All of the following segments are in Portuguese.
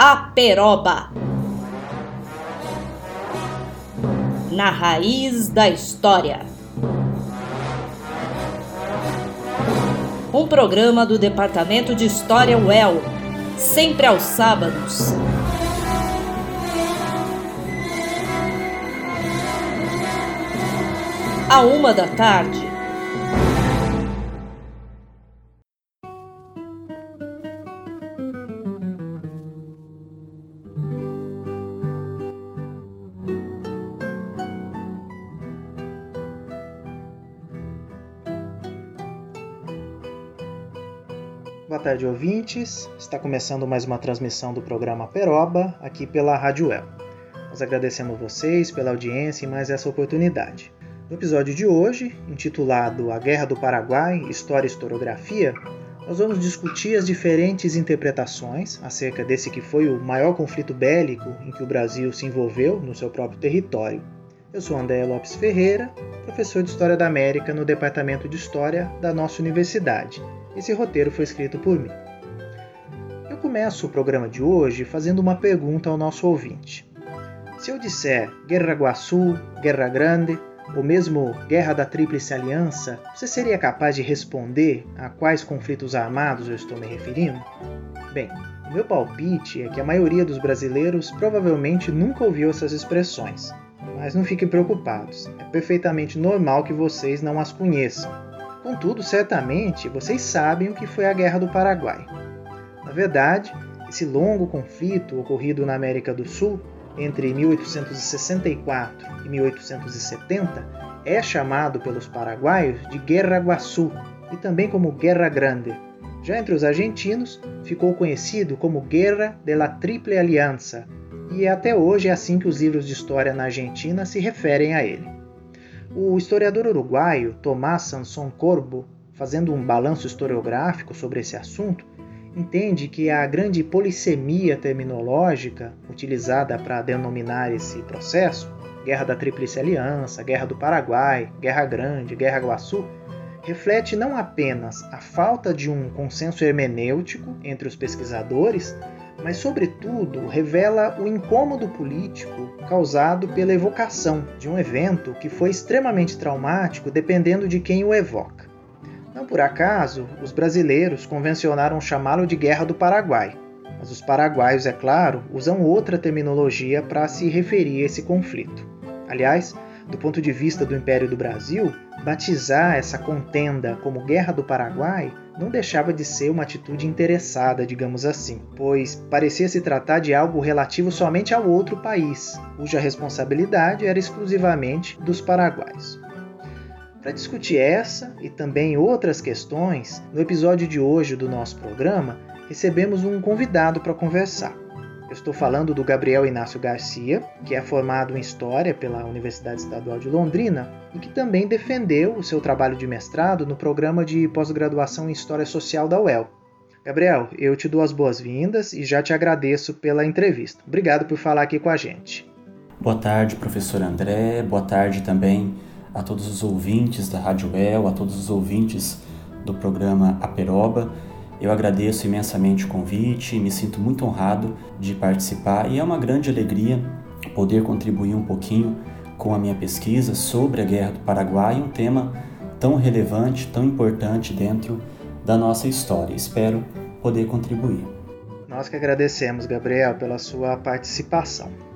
Aperoba. Na raiz da história. Um programa do Departamento de História UEL, sempre aos sábados. À uma da tarde. Tarde, ouvintes. Está começando mais uma transmissão do programa Peroba, aqui pela Rádio El. Nós agradecemos vocês pela audiência e mais essa oportunidade. No episódio de hoje, intitulado A Guerra do Paraguai, História e Historiografia, nós vamos discutir as diferentes interpretações acerca desse que foi o maior conflito bélico em que o Brasil se envolveu no seu próprio território. Eu sou André Lopes Ferreira, professor de História da América no Departamento de História da nossa universidade esse roteiro foi escrito por mim. Eu começo o programa de hoje fazendo uma pergunta ao nosso ouvinte. Se eu disser Guerra Guaçu, Guerra Grande ou mesmo Guerra da Tríplice Aliança, você seria capaz de responder a quais conflitos armados eu estou me referindo? Bem, o meu palpite é que a maioria dos brasileiros provavelmente nunca ouviu essas expressões. Mas não fiquem preocupados, é perfeitamente normal que vocês não as conheçam Contudo, certamente vocês sabem o que foi a Guerra do Paraguai. Na verdade, esse longo conflito ocorrido na América do Sul entre 1864 e 1870 é chamado pelos paraguaios de Guerra Guaçu e também como Guerra Grande. Já entre os argentinos, ficou conhecido como Guerra de la Triple Aliança, e até hoje é assim que os livros de história na Argentina se referem a ele. O historiador uruguaio Tomás Sanson Corbo, fazendo um balanço historiográfico sobre esse assunto, entende que a grande polissemia terminológica utilizada para denominar esse processo, Guerra da Tríplice Aliança, Guerra do Paraguai, Guerra Grande, Guerra Guaçu, reflete não apenas a falta de um consenso hermenêutico entre os pesquisadores, mas, sobretudo, revela o incômodo político causado pela evocação de um evento que foi extremamente traumático dependendo de quem o evoca. Não por acaso, os brasileiros convencionaram chamá-lo de Guerra do Paraguai, mas os paraguaios, é claro, usam outra terminologia para se referir a esse conflito. Aliás, do ponto de vista do Império do Brasil, batizar essa contenda como Guerra do Paraguai não deixava de ser uma atitude interessada, digamos assim, pois parecia se tratar de algo relativo somente ao outro país, cuja responsabilidade era exclusivamente dos paraguaios. Para discutir essa e também outras questões, no episódio de hoje do nosso programa, recebemos um convidado para conversar. Eu estou falando do Gabriel Inácio Garcia, que é formado em História pela Universidade Estadual de Londrina e que também defendeu o seu trabalho de mestrado no programa de pós-graduação em História Social da UEL. Gabriel, eu te dou as boas-vindas e já te agradeço pela entrevista. Obrigado por falar aqui com a gente. Boa tarde, professor André. Boa tarde também a todos os ouvintes da Rádio UEL, a todos os ouvintes do programa Aperoba. Eu agradeço imensamente o convite, me sinto muito honrado de participar e é uma grande alegria poder contribuir um pouquinho com a minha pesquisa sobre a Guerra do Paraguai, um tema tão relevante, tão importante dentro da nossa história. Espero poder contribuir. Nós que agradecemos, Gabriel, pela sua participação.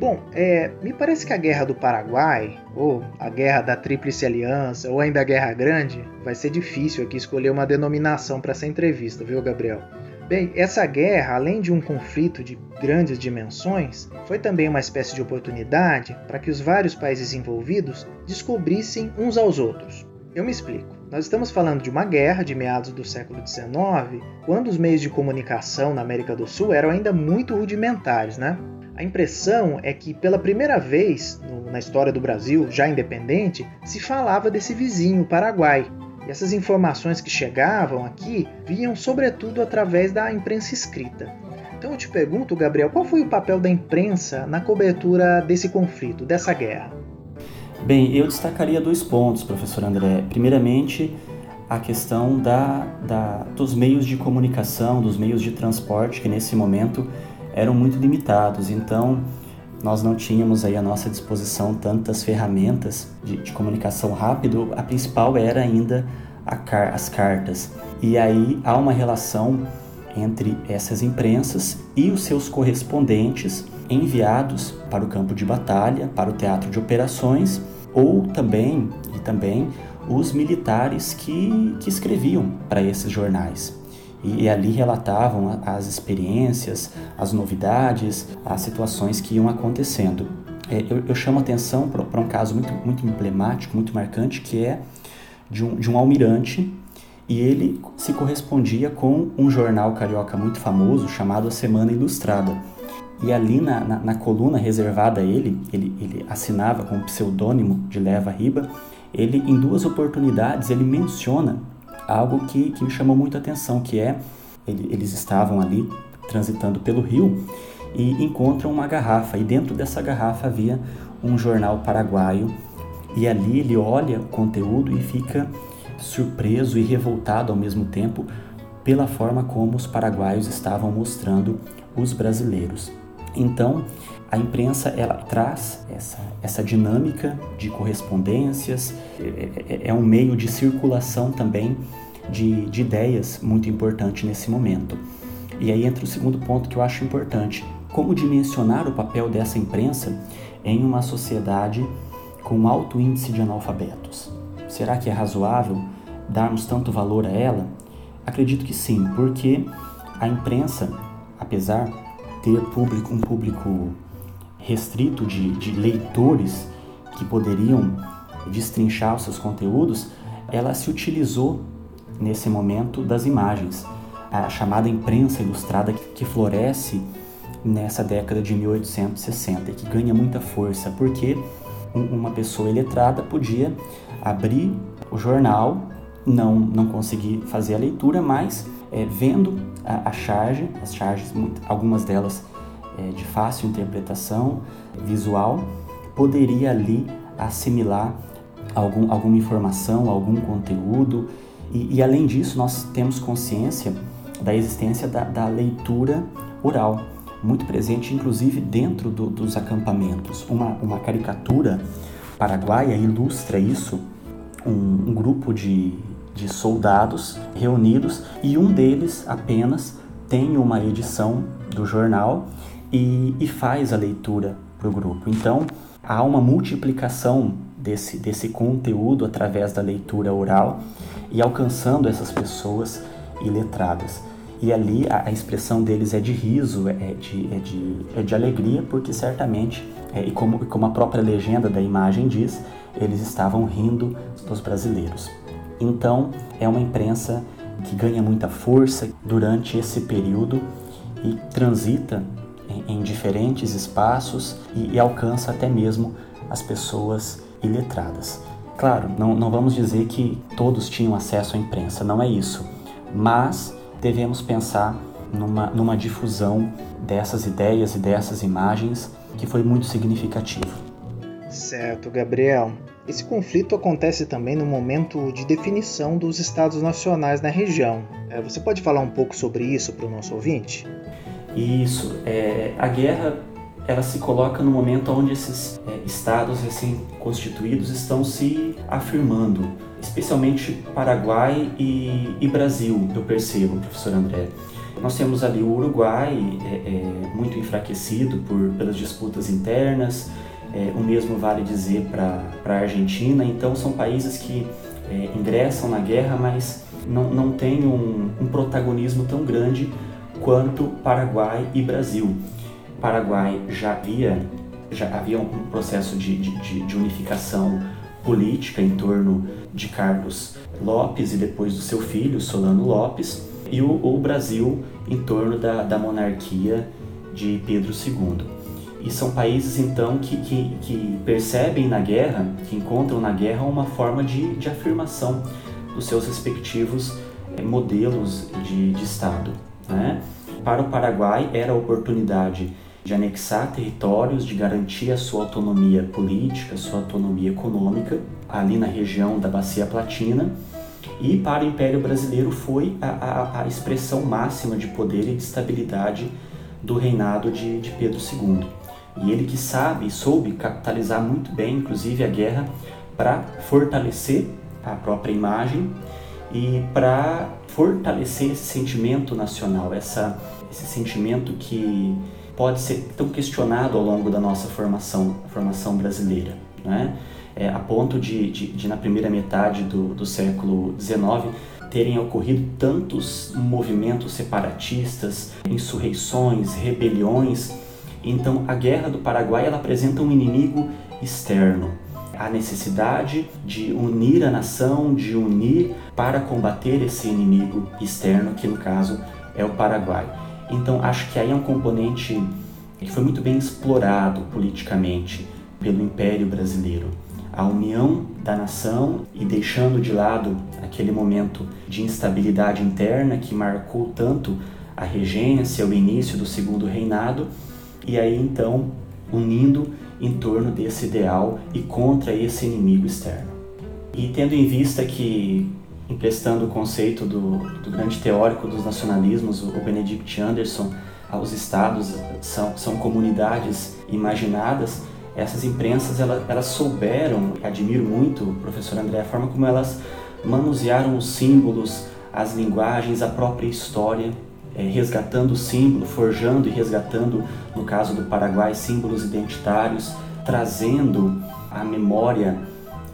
Bom, é, me parece que a Guerra do Paraguai, ou a Guerra da Tríplice Aliança, ou ainda a Guerra Grande, vai ser difícil aqui escolher uma denominação para essa entrevista, viu, Gabriel? Bem, essa guerra, além de um conflito de grandes dimensões, foi também uma espécie de oportunidade para que os vários países envolvidos descobrissem uns aos outros. Eu me explico. Nós estamos falando de uma guerra de meados do século XIX, quando os meios de comunicação na América do Sul eram ainda muito rudimentares, né? A impressão é que pela primeira vez no, na história do Brasil, já independente, se falava desse vizinho, o Paraguai. E essas informações que chegavam aqui vinham sobretudo através da imprensa escrita. Então eu te pergunto, Gabriel, qual foi o papel da imprensa na cobertura desse conflito, dessa guerra? Bem, eu destacaria dois pontos, professor André. Primeiramente, a questão da, da, dos meios de comunicação, dos meios de transporte, que nesse momento eram muito limitados. Então, nós não tínhamos aí à nossa disposição tantas ferramentas de, de comunicação rápido. A principal era ainda car as cartas. E aí há uma relação entre essas imprensas e os seus correspondentes enviados para o campo de batalha, para o teatro de operações, ou também e também os militares que, que escreviam para esses jornais. E, ali relatavam as experiências, as novidades, as situações que iam acontecendo. É, eu, eu, chamo atenção para um caso muito, muito emblemático, muito marcante, que é de um, de um almirante e ele se correspondia com um jornal carioca muito famoso chamado A Semana Ilustrada. E ali na, na, na coluna reservada a ele, ele, ele assinava com o pseudônimo de Leva Riba, ele em duas oportunidades ele menciona algo que, que me chamou muito atenção, que é ele, eles estavam ali transitando pelo rio e encontram uma garrafa e dentro dessa garrafa havia um jornal paraguaio e ali ele olha o conteúdo e fica surpreso e revoltado ao mesmo tempo pela forma como os paraguaios estavam mostrando os brasileiros. Então, a imprensa ela traz essa, essa dinâmica de correspondências, é, é, é um meio de circulação também de, de ideias muito importante nesse momento. E aí entra o segundo ponto que eu acho importante: como dimensionar o papel dessa imprensa em uma sociedade com alto índice de analfabetos. Será que é razoável darmos tanto valor a ela? Acredito que sim, porque a imprensa, apesar de ter público, um público restrito de, de leitores que poderiam destrinchar os seus conteúdos, ela se utilizou nesse momento das imagens, a chamada imprensa ilustrada que floresce nessa década de 1860 e que ganha muita força, porque uma pessoa iletrada podia abrir o jornal, não, não conseguir fazer a leitura, mas é, vendo a, a, charge, as charges, algumas delas é, de fácil interpretação visual, poderia ali assimilar algum, alguma informação, algum conteúdo. E, e, além disso, nós temos consciência da existência da, da leitura oral muito presente, inclusive dentro do, dos acampamentos. Uma, uma caricatura paraguaia ilustra isso, um, um grupo de, de soldados reunidos e um deles apenas tem uma edição do jornal e, e faz a leitura para o grupo. Então, há uma multiplicação desse, desse conteúdo através da leitura oral e alcançando essas pessoas iletradas. E ali a, a expressão deles é de riso, é, é de, é de, é de alegria, porque certamente, é, e como, como a própria legenda da imagem diz, eles estavam rindo dos brasileiros. Então, é uma imprensa que ganha muita força durante esse período e transita em, diferentes espaços e, e, alcança até mesmo as pessoas iletradas. Claro, não, não vamos dizer que todos tinham acesso à imprensa, não é isso, mas devemos pensar numa, numa difusão dessas ideias e dessas imagens que foi muito significativo. Certo, Gabriel. Esse conflito acontece também no momento de definição dos estados nacionais na região. É, você pode falar um pouco sobre isso para o nosso ouvinte? Isso. É, a guerra ela se coloca no momento onde esses é, estados recém-constituídos estão se afirmando especialmente Paraguai e, e, Brasil, eu percebo, professor André. Nós temos ali o Uruguai, é, é, muito enfraquecido por, pelas disputas internas, é, o mesmo vale dizer para a Argentina, então são países que é, ingressam na guerra, mas não, não têm um, um protagonismo tão grande quanto Paraguai e Brasil. Paraguai já havia, já havia um processo de, de, de unificação política em torno de Carlos Lopes e depois do seu filho, Solano Lopes, e o, o Brasil em torno da, da monarquia de Pedro II. E são países então que, que, que, percebem na guerra, que encontram na guerra uma forma de, de afirmação dos seus respectivos eh, modelos de, de Estado. Né? Para o Paraguai era a oportunidade de anexar territórios, de garantir a sua autonomia política, sua autonomia econômica, ali na região da Bacia Platina. E para o Império Brasileiro foi a, a, a expressão máxima de poder e de estabilidade do reinado de, de Pedro II. E ele que sabe, soube capitalizar muito bem, inclusive, a guerra para fortalecer a própria imagem e para fortalecer esse sentimento nacional, essa, esse sentimento que pode ser tão questionado ao longo da nossa formação, formação brasileira, né? É, a ponto de, de, de, na primeira metade do, do século XIX, terem ocorrido tantos movimentos separatistas, insurreições, rebeliões. Então, a Guerra do Paraguai ela apresenta um inimigo externo, a necessidade de unir a nação, de unir para combater esse inimigo externo, que no caso é o Paraguai. Então, acho que aí é um componente que foi muito bem explorado politicamente pelo Império Brasileiro. A união da nação e deixando de lado aquele momento de instabilidade interna que marcou tanto a regência, o início do segundo reinado, e aí então unindo em torno desse ideal e contra esse inimigo externo. E tendo em vista que, emprestando o conceito do, do grande teórico dos nacionalismos, o Benedict Anderson, aos estados são, são comunidades imaginadas, essas imprensas elas, elas souberam, admiro muito, professor André, a forma como elas manusearam os símbolos, as linguagens, a própria história é, resgatando símbolo, forjando e resgatando, no caso do Paraguai, símbolos identitários, trazendo a memória,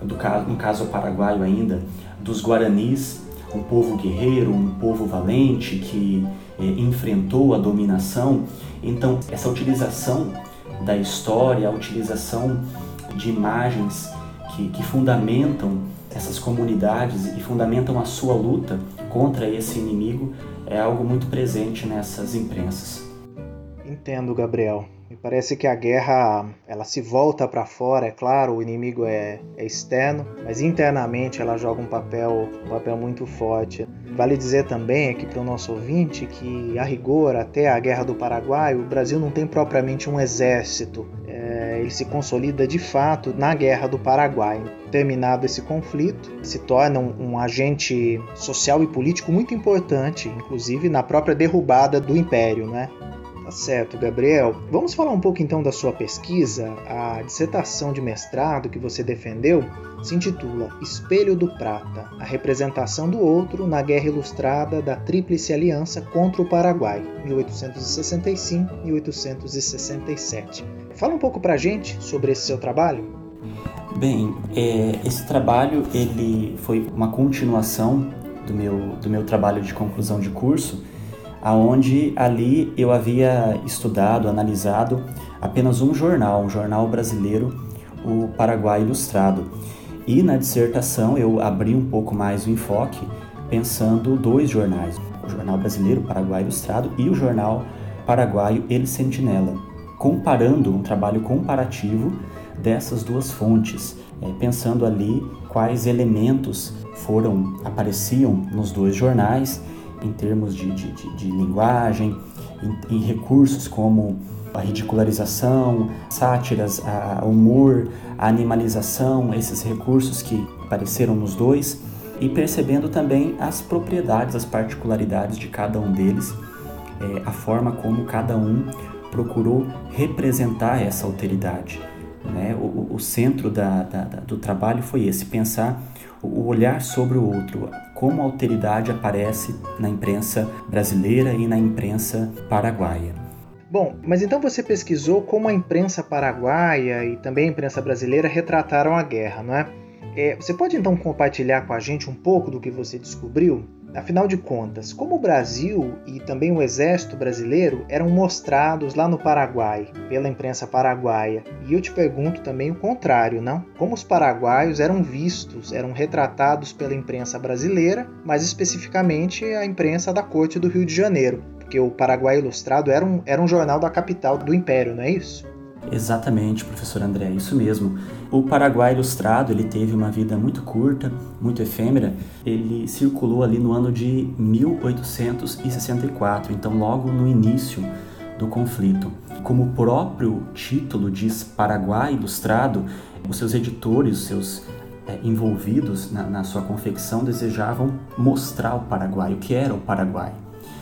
do no caso paraguaio ainda, dos guaranis, um povo guerreiro, um povo valente que é, enfrentou a dominação. Então, essa utilização da história, a utilização de imagens que, que fundamentam essas comunidades e fundamentam a sua luta contra esse inimigo é algo muito presente nessas imprensas. Entendo, Gabriel. Me parece que a guerra ela se volta para fora, é claro, o inimigo é, é, externo, mas internamente ela joga um papel, um papel muito forte. Vale dizer também aqui para o nosso ouvinte que, a rigor, até a Guerra do Paraguai, o Brasil não tem propriamente um exército. Ele se consolida de fato na Guerra do Paraguai. Terminado esse conflito, se torna um, um agente social e político muito importante, inclusive na própria derrubada do Império, né? Tá certo, Gabriel. Vamos falar um pouco então da sua pesquisa. A dissertação de mestrado que você defendeu se intitula Espelho do Prata: A representação do outro na Guerra Ilustrada da Tríplice Aliança contra o Paraguai, 1865-1867. Fala um pouco pra gente sobre esse seu trabalho. Bem, é, esse trabalho ele foi uma continuação do meu, do meu trabalho de conclusão de curso aonde ali eu havia estudado, analisado apenas um jornal, um jornal brasileiro, o Paraguai Ilustrado. E na dissertação eu abri um pouco mais o enfoque, pensando dois jornais, o jornal brasileiro Paraguai Ilustrado e o jornal paraguaio El Sentinela, comparando um trabalho comparativo dessas duas fontes, é, pensando ali quais elementos foram apareciam nos dois jornais em termos de, de, de, de linguagem, em, em, recursos como a ridicularização, sátiras, humor, a animalização, esses recursos que apareceram nos dois, e percebendo também as propriedades, as particularidades de cada um deles, é, a forma como cada um procurou representar essa alteridade. Né? O, o centro da, da, do trabalho foi esse, pensar o olhar sobre o outro, como a alteridade aparece na imprensa brasileira e na imprensa paraguaia. Bom, mas então você pesquisou como a imprensa paraguaia e também a imprensa brasileira retrataram a guerra, não é? é você pode então compartilhar com a gente um pouco do que você descobriu? Afinal de contas, como o Brasil e também o exército brasileiro eram mostrados lá no Paraguai, pela imprensa paraguaia? E eu te pergunto também o contrário, não? Como os paraguaios eram vistos, eram retratados pela imprensa brasileira, mais especificamente a imprensa da corte do Rio de Janeiro? Porque o Paraguai Ilustrado era um, era um jornal da capital do império, não é isso? Exatamente, professor André, isso mesmo. O Paraguai Ilustrado ele teve uma vida muito curta, muito efêmera. Ele circulou ali no ano de 1864, então logo no início do conflito. Como o próprio título diz Paraguai Ilustrado, os seus editores, os seus é, envolvidos na, na sua confecção desejavam mostrar o Paraguai, o que era o Paraguai.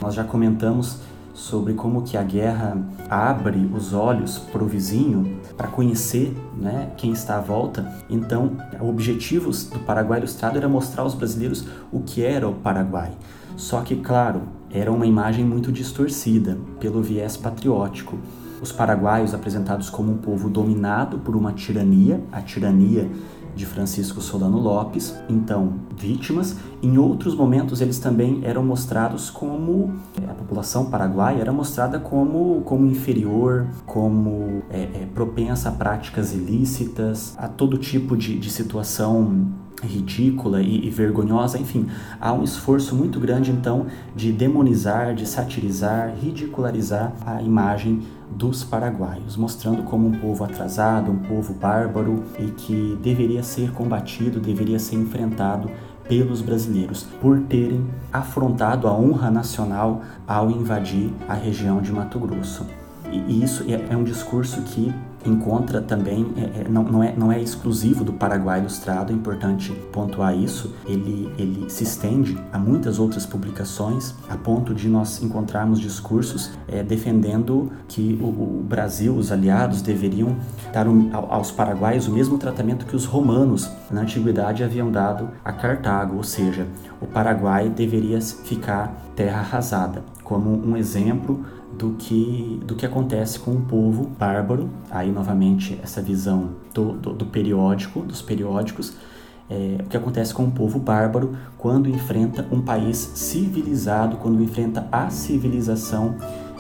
Nós já comentamos sobre como que a guerra abre os olhos para o vizinho para conhecer né, quem está à volta. Então, objetivos do Paraguai Ilustrado era mostrar aos brasileiros o que era o Paraguai. Só que, claro, era uma imagem muito distorcida pelo viés patriótico. Os paraguaios apresentados como um povo dominado por uma tirania, a tirania de Francisco Solano Lopes, então vítimas. Em outros momentos, eles também eram mostrados como é, a população paraguaia era mostrada como, como inferior, como é, é, propensa a práticas ilícitas, a todo tipo de, de situação ridícula e, e, vergonhosa, enfim, há um esforço muito grande então de demonizar, de satirizar, ridicularizar a imagem dos paraguaios, mostrando como um povo atrasado, um povo bárbaro e que deveria ser combatido, deveria ser enfrentado pelos brasileiros por terem afrontado a honra nacional ao invadir a região de Mato Grosso. E isso é, é um discurso que encontra também, é, é, não, não, é, não é exclusivo do Paraguai Ilustrado, é importante pontuar isso, ele, ele se estende a muitas outras publicações, a ponto de nós encontrarmos discursos é, defendendo que o, o, Brasil, os aliados, deveriam dar um, aos paraguaios o mesmo tratamento que os romanos na antiguidade haviam dado a Cartago, ou seja, o Paraguai deveria ficar terra arrasada, como um exemplo do que, do que acontece com o povo bárbaro. Aí, novamente, essa visão do, do, do periódico, dos periódicos, é, o que acontece com o povo bárbaro quando enfrenta um país civilizado, quando enfrenta a civilização,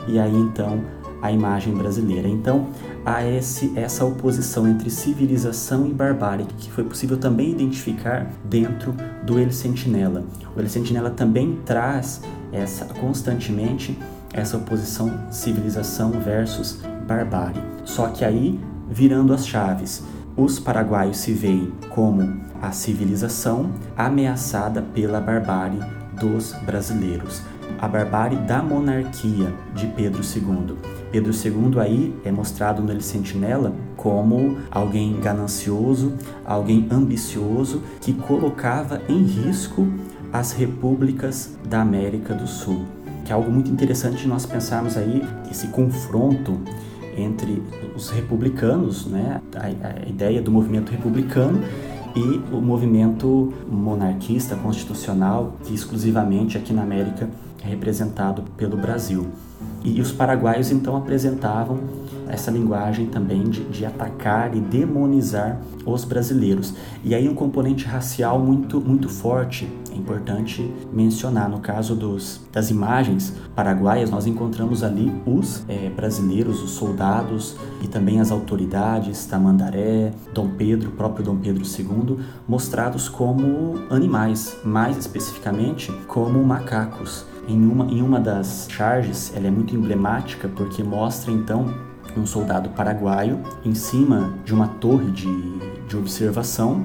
e aí então a imagem brasileira. Então, há esse, essa oposição entre civilização e barbárie, que foi possível também identificar dentro do El Sentinela. O El Sentinela também traz essa constantemente essa oposição civilização versus barbárie. Só que aí, virando as chaves, os paraguaios se veem como a civilização ameaçada pela barbárie dos brasileiros, a barbárie da monarquia de Pedro II. Pedro II aí é mostrado no El Sentinela como alguém ganancioso, alguém ambicioso que colocava em risco as repúblicas da América do Sul é algo muito interessante nós pensarmos aí esse confronto entre os republicanos, né, a, a ideia do movimento republicano e o movimento monarquista constitucional, que exclusivamente aqui na América é representado pelo Brasil. E os paraguaios então apresentavam essa linguagem também de, de, atacar e demonizar os brasileiros. E aí um componente racial muito, muito forte, é importante mencionar. No caso dos, das imagens paraguaias, nós encontramos ali os é, brasileiros, os soldados e também as autoridades, Tamandaré, Dom Pedro, próprio Dom Pedro II, mostrados como animais, mais especificamente como macacos. Em uma, em uma das charges, ela é muito emblemática porque mostra então um soldado paraguaio em cima de uma torre de, de observação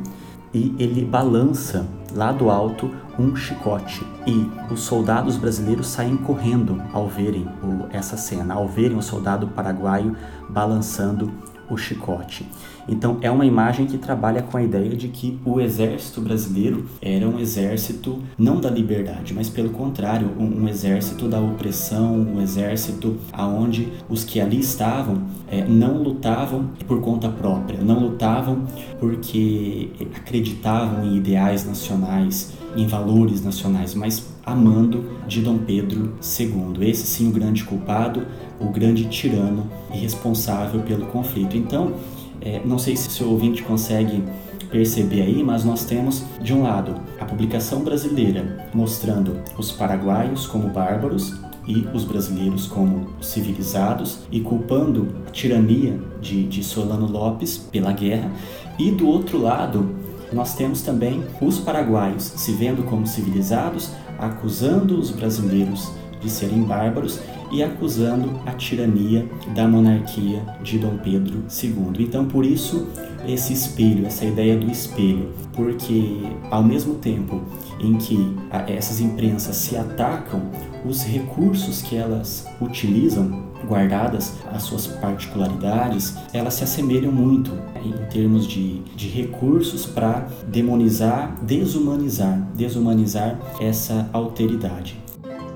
e ele balança lá do alto um chicote. E os soldados brasileiros saem correndo ao verem o, essa cena, ao verem o soldado paraguaio balançando o chicote. Então é uma imagem que trabalha com a ideia de que o exército brasileiro era um exército não da liberdade, mas pelo contrário, um, um exército da opressão, um exército aonde os que ali estavam é, não lutavam por conta própria, não lutavam porque acreditavam em ideais nacionais, em valores nacionais, mas amando de Dom Pedro II. Esse sim o grande culpado, o grande tirano e responsável pelo conflito. Então, é, não sei se o ouvinte consegue perceber aí, mas nós temos, de um lado, a publicação brasileira mostrando os paraguaios como bárbaros e os brasileiros como civilizados e culpando a tirania de, de Solano Lopes pela guerra, e do outro lado, nós temos também os paraguaios se vendo como civilizados, acusando os brasileiros de serem bárbaros e acusando a tirania da monarquia de Dom Pedro II. Então, por isso, esse espelho, essa ideia do espelho, porque ao mesmo tempo em que essas imprensas se atacam, os recursos que elas utilizam, guardadas as suas particularidades, elas se assemelham muito em termos de, de recursos para demonizar, desumanizar, desumanizar essa alteridade.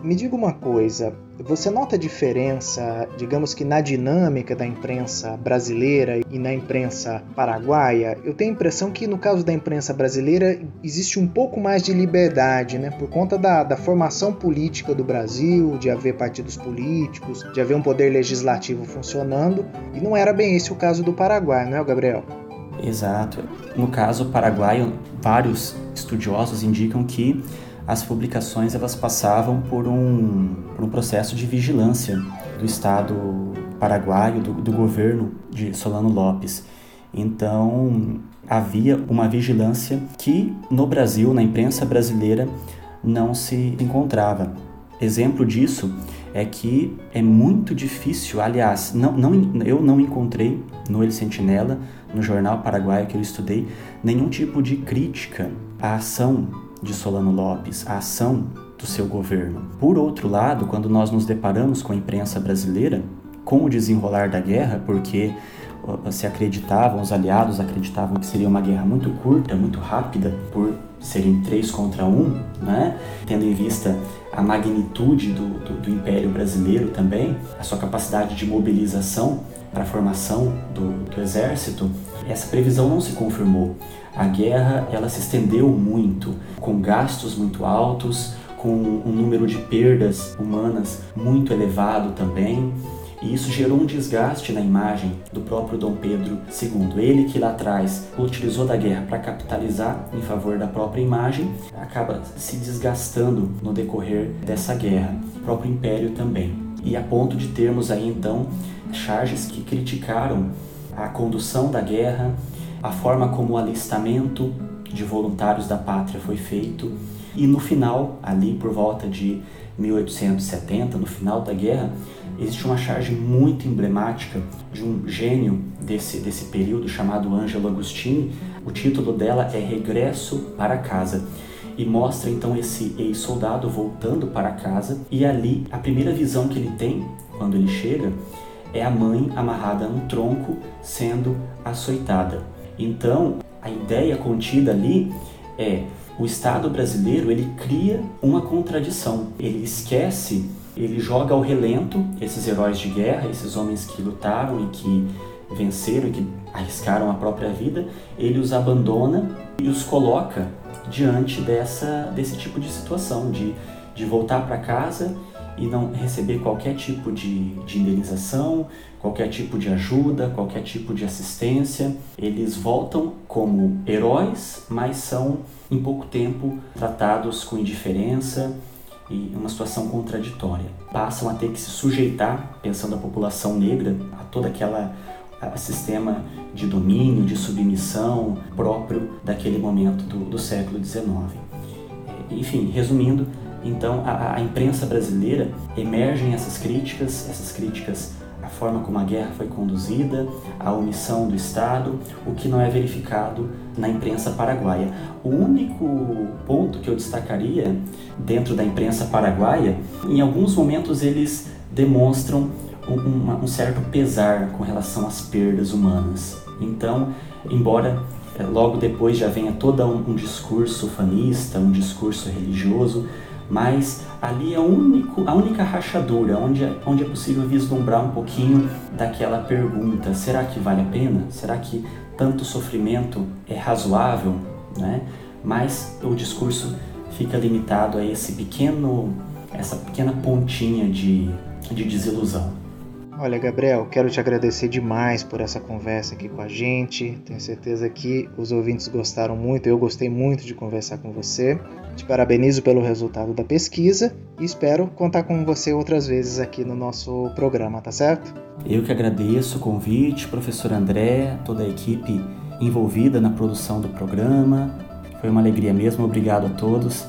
Me diga uma coisa, você nota diferença, digamos que na dinâmica da imprensa brasileira e na imprensa paraguaia? Eu tenho a impressão que no caso da imprensa brasileira existe um pouco mais de liberdade, né? Por conta da, da formação política do Brasil, de haver partidos políticos, de haver um poder legislativo funcionando, e não era bem esse o caso do Paraguai, não é, Gabriel? Exato. No caso paraguaio, vários estudiosos indicam que as publicações elas passavam por um, por um processo de vigilância do Estado paraguaio, do, do governo de Solano Lopes. Então, havia uma vigilância que no Brasil, na imprensa brasileira, não se encontrava. Exemplo disso é que é muito difícil, aliás, não, não, eu não encontrei no El Sentinela, no jornal paraguaio que eu estudei, nenhum tipo de crítica à ação de Solano Lopes, a ação do seu governo. Por outro lado, quando nós nos deparamos com a imprensa brasileira, com o desenrolar da guerra, porque se acreditavam, os aliados acreditavam que seria uma guerra muito curta, muito rápida, por serem três contra um, né? tendo em vista a magnitude do, do, do Império Brasileiro também, a sua capacidade de mobilização para a formação do, do exército, essa previsão não se confirmou. A guerra ela se estendeu muito, com gastos muito altos, com um número de perdas humanas muito elevado também. E isso gerou um desgaste na imagem do próprio Dom Pedro II. Ele que lá atrás utilizou da guerra para capitalizar em favor da própria imagem, acaba se desgastando no decorrer dessa guerra. O próprio império também. E a ponto de termos aí então charges que criticaram a condução da guerra, a forma como o alistamento de voluntários da pátria foi feito e no final, ali por volta de 1870, no final da guerra, existe uma charge muito emblemática de um gênio desse, desse período chamado Ângelo Agostini. O título dela é Regresso para Casa e mostra então esse ex-soldado voltando para casa e ali a primeira visão que ele tem quando ele chega é a mãe amarrada num tronco sendo açoitada. Então, a ideia contida ali é o Estado brasileiro ele cria uma contradição. Ele esquece, ele joga ao relento esses heróis de guerra, esses homens que lutaram e que venceram e que arriscaram a própria vida, ele os abandona e os coloca diante dessa, desse tipo de situação, de, de voltar para casa e não receber qualquer tipo de, de indenização, qualquer tipo de ajuda, qualquer tipo de assistência. Eles voltam como heróis, mas são em pouco tempo tratados com indiferença e uma situação contraditória. Passam a ter que se sujeitar, pensando a população negra, a toda aquela a sistema de domínio, de submissão próprio daquele momento do, do século XIX. Enfim, resumindo, então, a, a imprensa brasileira emergem essas críticas, essas críticas à forma como a guerra foi conduzida, à omissão do Estado, o que não é verificado na imprensa paraguaia. O único ponto que eu destacaria dentro da imprensa paraguaia, em alguns momentos eles demonstram um, um certo pesar com relação às perdas humanas. Então, embora eh, logo depois já venha todo um, um discurso fanista, um discurso religioso, mas ali é único, a única rachadura onde, é, onde é possível vislumbrar um pouquinho daquela pergunta: será que vale a pena? Será que tanto sofrimento é razoável? Né? Mas o discurso fica limitado a esse pequeno, essa pequena pontinha de, de desilusão. Olha, Gabriel, quero te agradecer demais por essa conversa aqui com a gente. Tenho certeza que os ouvintes gostaram muito, eu gostei muito de conversar com você. Te parabenizo pelo resultado da pesquisa e espero contar com você outras vezes aqui no nosso programa, tá certo? Eu que agradeço o convite, professor André, toda a equipe envolvida na produção do programa. Foi uma alegria mesmo, obrigado a todos.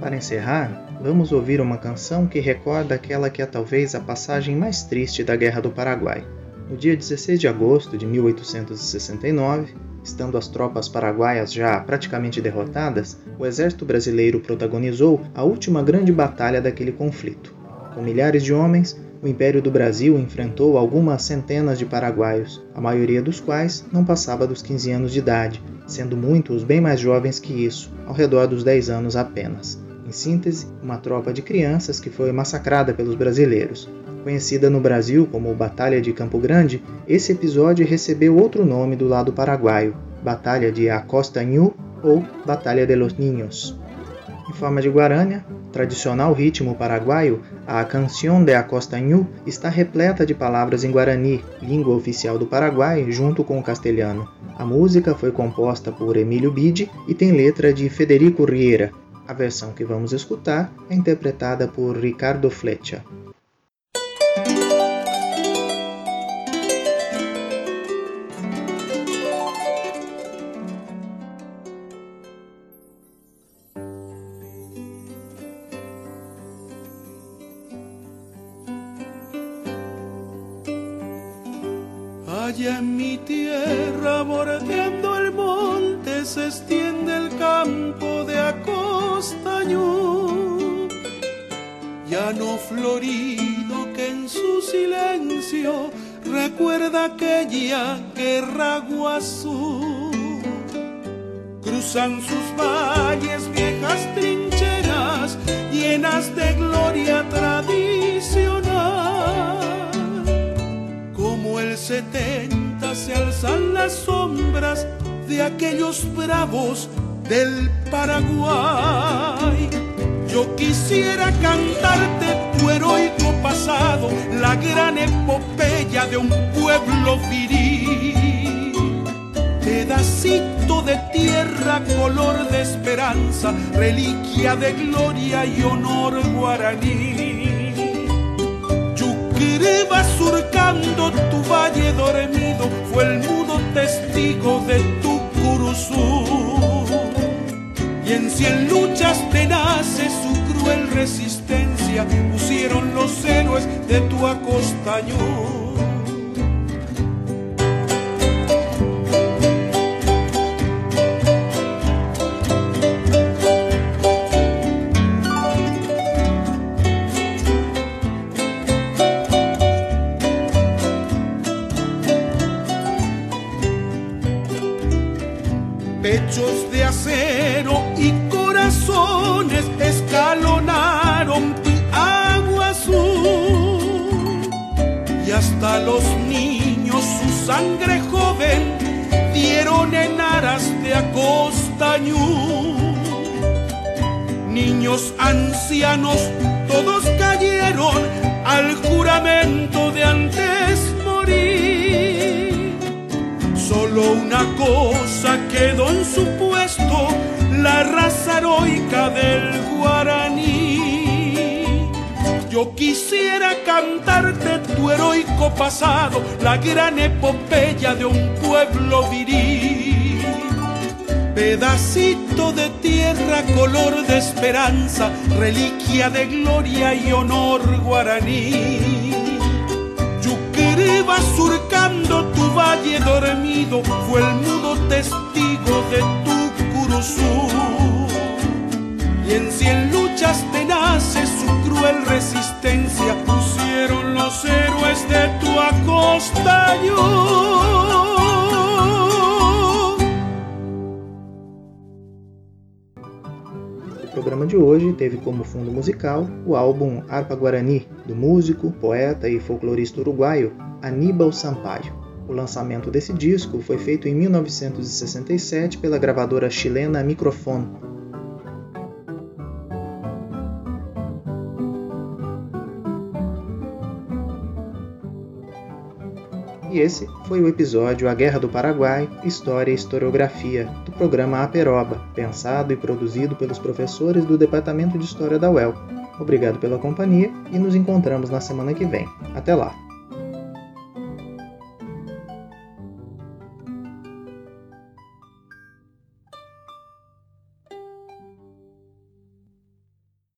Para encerrar, vamos ouvir uma canção que recorda aquela que é talvez a passagem mais triste da Guerra do Paraguai. No dia 16 de agosto de 1869, estando as tropas paraguaias já praticamente derrotadas, o exército brasileiro protagonizou a última grande batalha daquele conflito. Com milhares de homens, o Império do Brasil enfrentou algumas centenas de paraguaios, a maioria dos quais não passava dos 15 anos de idade, sendo muitos bem mais jovens que isso, ao redor dos 10 anos apenas. Em síntese, uma tropa de crianças que foi massacrada pelos brasileiros. Conhecida no Brasil como Batalha de Campo Grande, esse episódio recebeu outro nome do lado paraguaio, Batalha de Acostanhú ou Batalha de los Niños. Em forma de guarânia, tradicional ritmo paraguaio, a Canção de Acostanhú está repleta de palavras em guarani, língua oficial do Paraguai, junto com o castelhano. A música foi composta por Emílio Bidi e tem letra de Federico Riera. A versão que vamos escutar é interpretada por Ricardo Flecha. Allá en mi tierra, bordeando el monte, se extiende el campo de acostaño, ya no florido que en su silencio recuerda aquella guerra guazú. Cruzan sus valles viejas trincheras llenas de gloria tradicional 70 se alzan las sombras de aquellos bravos del Paraguay. Yo quisiera cantarte tu heroico pasado, la gran epopeya de un pueblo viril. Pedacito de tierra, color de esperanza, reliquia de gloria y honor guaraní va surcando tu valle dormido, fue el mudo testigo de tu curuzú. Y en cien luchas tenaces su cruel resistencia pusieron los héroes de tu acostañón. Hasta los niños su sangre joven dieron en aras de acostañú. Niños ancianos todos cayeron al juramento de antes morir. Solo una cosa quedó en su puesto, la raza heroica del guaraní. Yo quisiera cantarte tu heroico pasado, la gran epopeya de un pueblo viril. Pedacito de tierra, color de esperanza, reliquia de gloria y honor guaraní. Va surcando tu valle dormido, fue el mudo testigo de tu curuzú y en cien luchas tenaces su cruel resistencia pusieron los héroes de tu acostaño. De hoje teve como fundo musical o álbum Arpa Guarani, do músico, poeta e folclorista uruguaio Aníbal Sampaio. O lançamento desse disco foi feito em 1967 pela gravadora chilena Microfone, esse foi o episódio A Guerra do Paraguai, História e Historiografia, do programa Aperoba, pensado e produzido pelos professores do Departamento de História da UEL. Obrigado pela companhia e nos encontramos na semana que vem. Até lá!